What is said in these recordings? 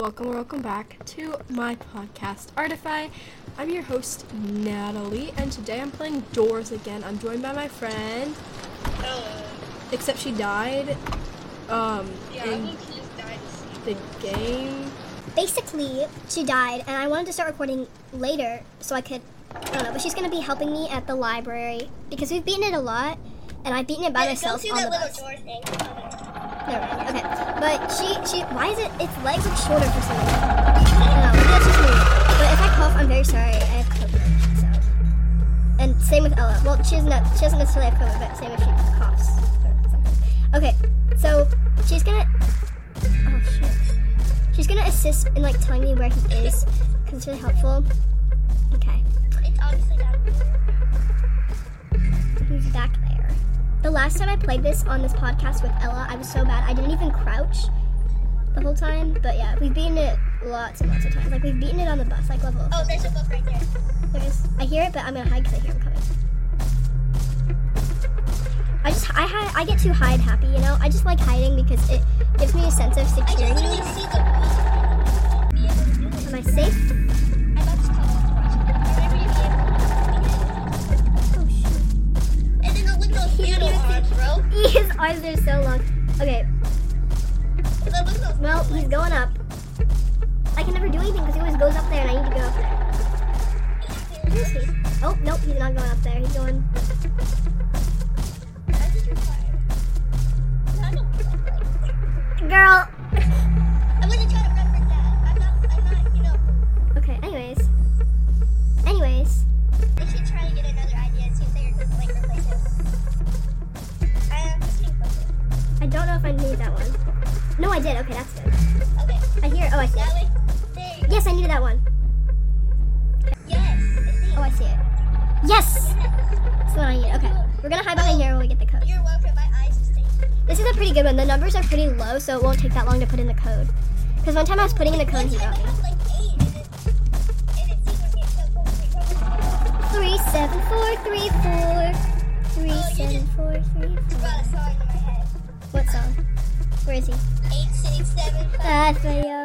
welcome or welcome back to my podcast, Artify. I'm your host, Natalie, and today I'm playing Doors again. I'm joined by my friend, Hello. except she died um, Yeah, I in think she died to the game. basically she died and i wanted to start recording later so i could i don't know but she's going to be helping me at the library because we've beaten it a lot and i've beaten it by Yeah, myself on the little bus Never okay. But she she why is it its legs look shorter for some reason? I don't know maybe that's just me but if i cough i'm very sorry i have covid so. And same with ella. Well she doesn't she doesn't necessarily have covid but same if she coughs or something. Okay so she's gonna oh shit. She's gonna assist in like telling me where he is because it's really helpful. Okay, It's obviously down he's back. The last time I played this on this podcast with Ella, I was so bad I didn't even crouch the whole time. But yeah, we've beaten it lots and lots of times. Like we've beaten it on the bus, like level. Oh, there's a book right there. There is. I hear it, but I'm gonna hide because I hear him coming. I just I had I get too hide happy, you know. I just like hiding because it gives me a sense of I can security. literally see the book. Be able to do this. Am I safe? His arms are so long. Okay, well, he's going up. I can never do anything because he always goes up there and I need to go up there. Is? Oh, nope, he's not going up there. He's going. I. Oh, I see it. way. There you go. Yes, I needed that one. Yes. Oh, I see it. Yes! That's one I need. Okay. We're gonna hide behind here when we get the code. You're welcome. My eyes are. This is a pretty good one. The numbers are pretty low, so it won't take that long to put in the code. Because one time I was putting in the code, he got me. had like eight, and it, and it seemed like it so close to me. Three seven four three four. Three Oh, seven just- four three four. a song in my head. What song? Where is he? Eight, six, seven, five, nine. Oh,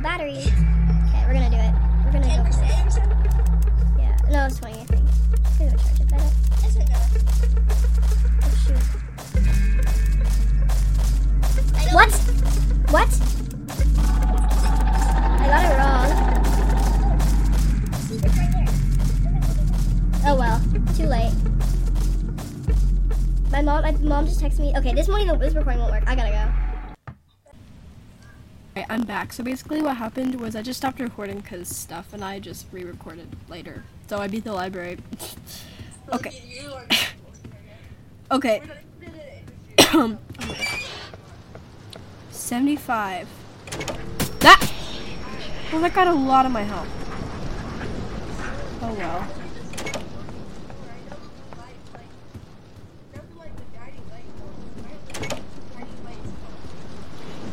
low battery. Okay, we're gonna do it. We're gonna ten go for it. percent or something. Yeah. No, it's twenty. I think. Gonna go charge it. Better. That's enough. Oh shoot. What? What? I got it wrong. See, it's right there. Oh well. Too late. My mom. My mom just texted me. Okay, this won't even. This recording won't work. I gotta go. Alright, I'm back. So basically, what happened was I just stopped recording because stuff, and I just re-recorded later. So I beat the library. okay. Okay. 75. That! Well, that got a lot of my health. Oh well.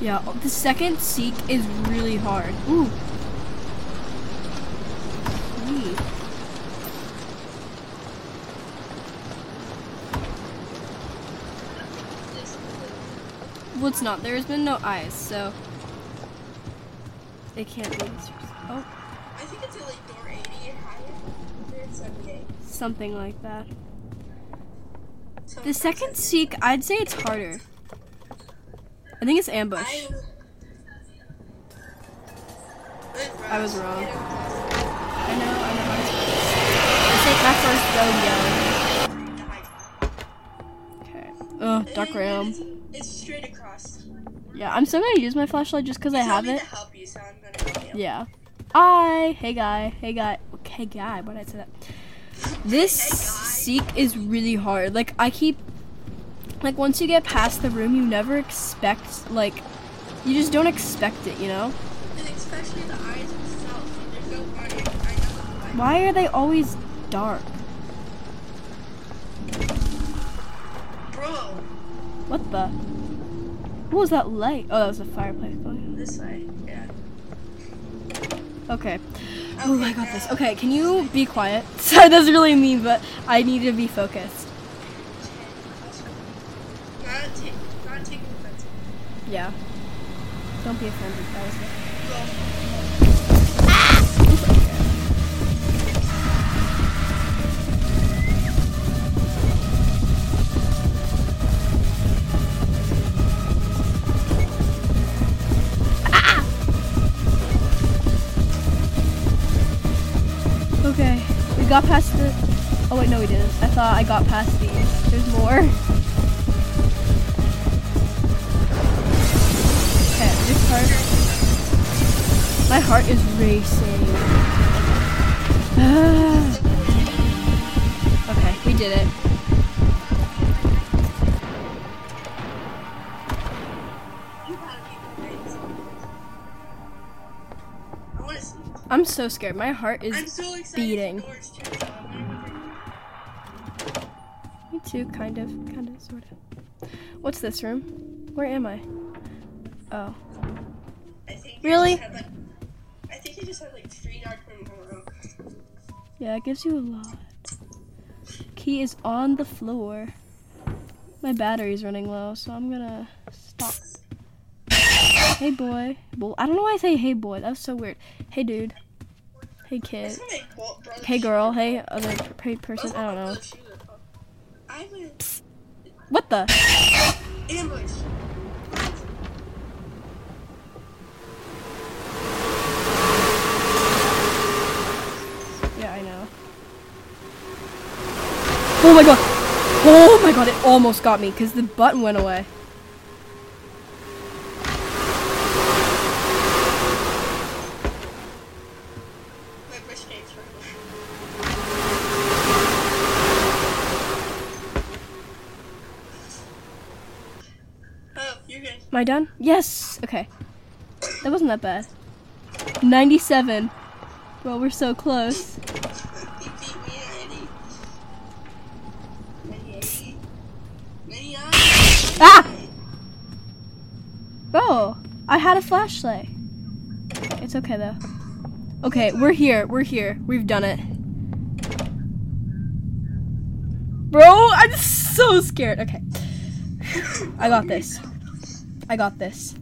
Yeah, the second seek is really hard. Ooh. Sweet. Well, it's not. There's been no eyes, so it can't be. Oh, I think it's like door 80 and higher. They're 78. something like that. The second seek, I'd say it's harder. I think it's ambush. I, I was wrong. I know, I know. I take my first rodeo. Okay. Ugh, duck ram. It's, straight across. Yeah, I'm still gonna use my flashlight just because I have it. you, so I'm gonna you. Yeah. Hi. Hey guy. Hey guy. Okay, guy. Why did I say that? This seek is really hard. Like I keep like once you get past the room, you never expect like you just don't expect it, you know? And especially the eyes themselves. Warning. I know why. Why are they always dark? Bro, What the? What was that light? Oh, that was a fireplace oh, going this way. Yeah. Okay. Oh, I got this. Okay, can you be quiet? Sorry, that's really mean, but I need to be focused. Not take, not taking offense. Yeah. Don't be offended. That was. Okay, we got past the. Oh wait, no, we didn't. I thought I got past these. There's more. My heart is racing. okay, we did it. You gotta be crazy. I wanna see. I'm so scared. My heart is so beating. for Doors too, so I'm Me too, kind of, kind of, sort of. What's this room? Where am I? Oh, I think you Really? Just had, like, I just had like three dark in a row. yeah, it gives you a lot. Key is on the floor. My battery's running low, so I'm gonna stop. Hey boy. Well, I don't know why I say hey boy. That was so weird. Hey dude. Hey kid. That's what my bro- brother's Hey girl. Hey other hey person. I don't know. brother's shoe is called. I have an What the? ambush. Yeah, I know. Oh my god! Oh my god, it almost got me because the button went away. Oh. Am I done? Yes! Okay. That wasn't that bad. 97. Well, we're so close. Oh, I had a flashlight. It's okay though. Okay, we're here. We're here. We've done it. Bro, I'm so scared. Okay. I got this. I got this.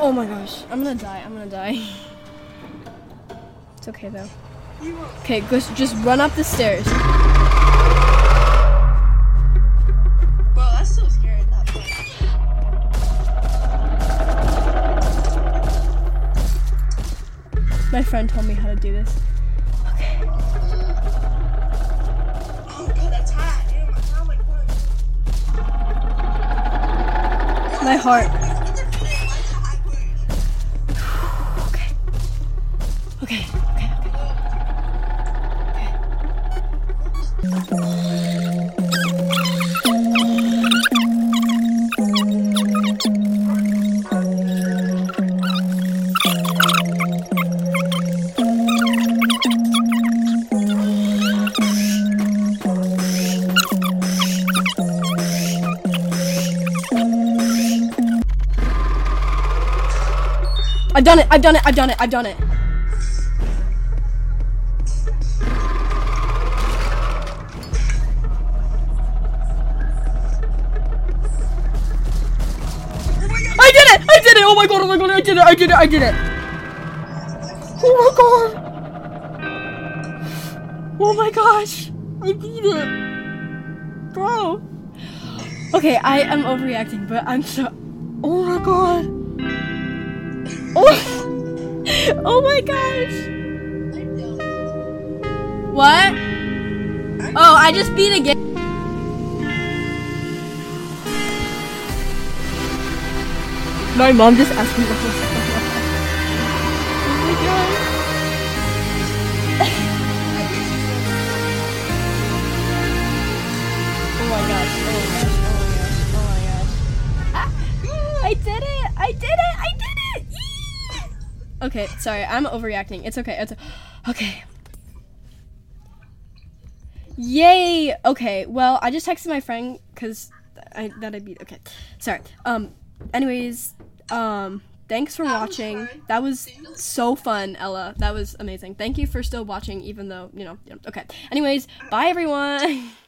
Oh my gosh. I'm gonna die. I'm gonna die. It's okay though. Okay, just just run up the stairs. Friend told me how to do this. Okay. Oh, God, that's hot. Ew, my- how am I going? My heart. Done it. I've done it. I've done it. I've done it. I did it! I did it! Oh my god! Oh my god! I did it! I did it! I did it! Oh my god! Oh my gosh! I did it, bro. Okay, I am overreacting, but I'm so. Oh my god! Oh! Oh my gosh! What? Oh, I just beat again. My mom just asked me what was Okay, sorry, I'm overreacting. It's okay. It's okay. Yay! Okay, well, I just texted my friend because I that I beat. Okay, sorry. Um. Anyways, um. Thanks for watching. That was so fun, Ella. That was amazing. Thank you for still watching, even though you know. You know okay. Anyways, bye everyone.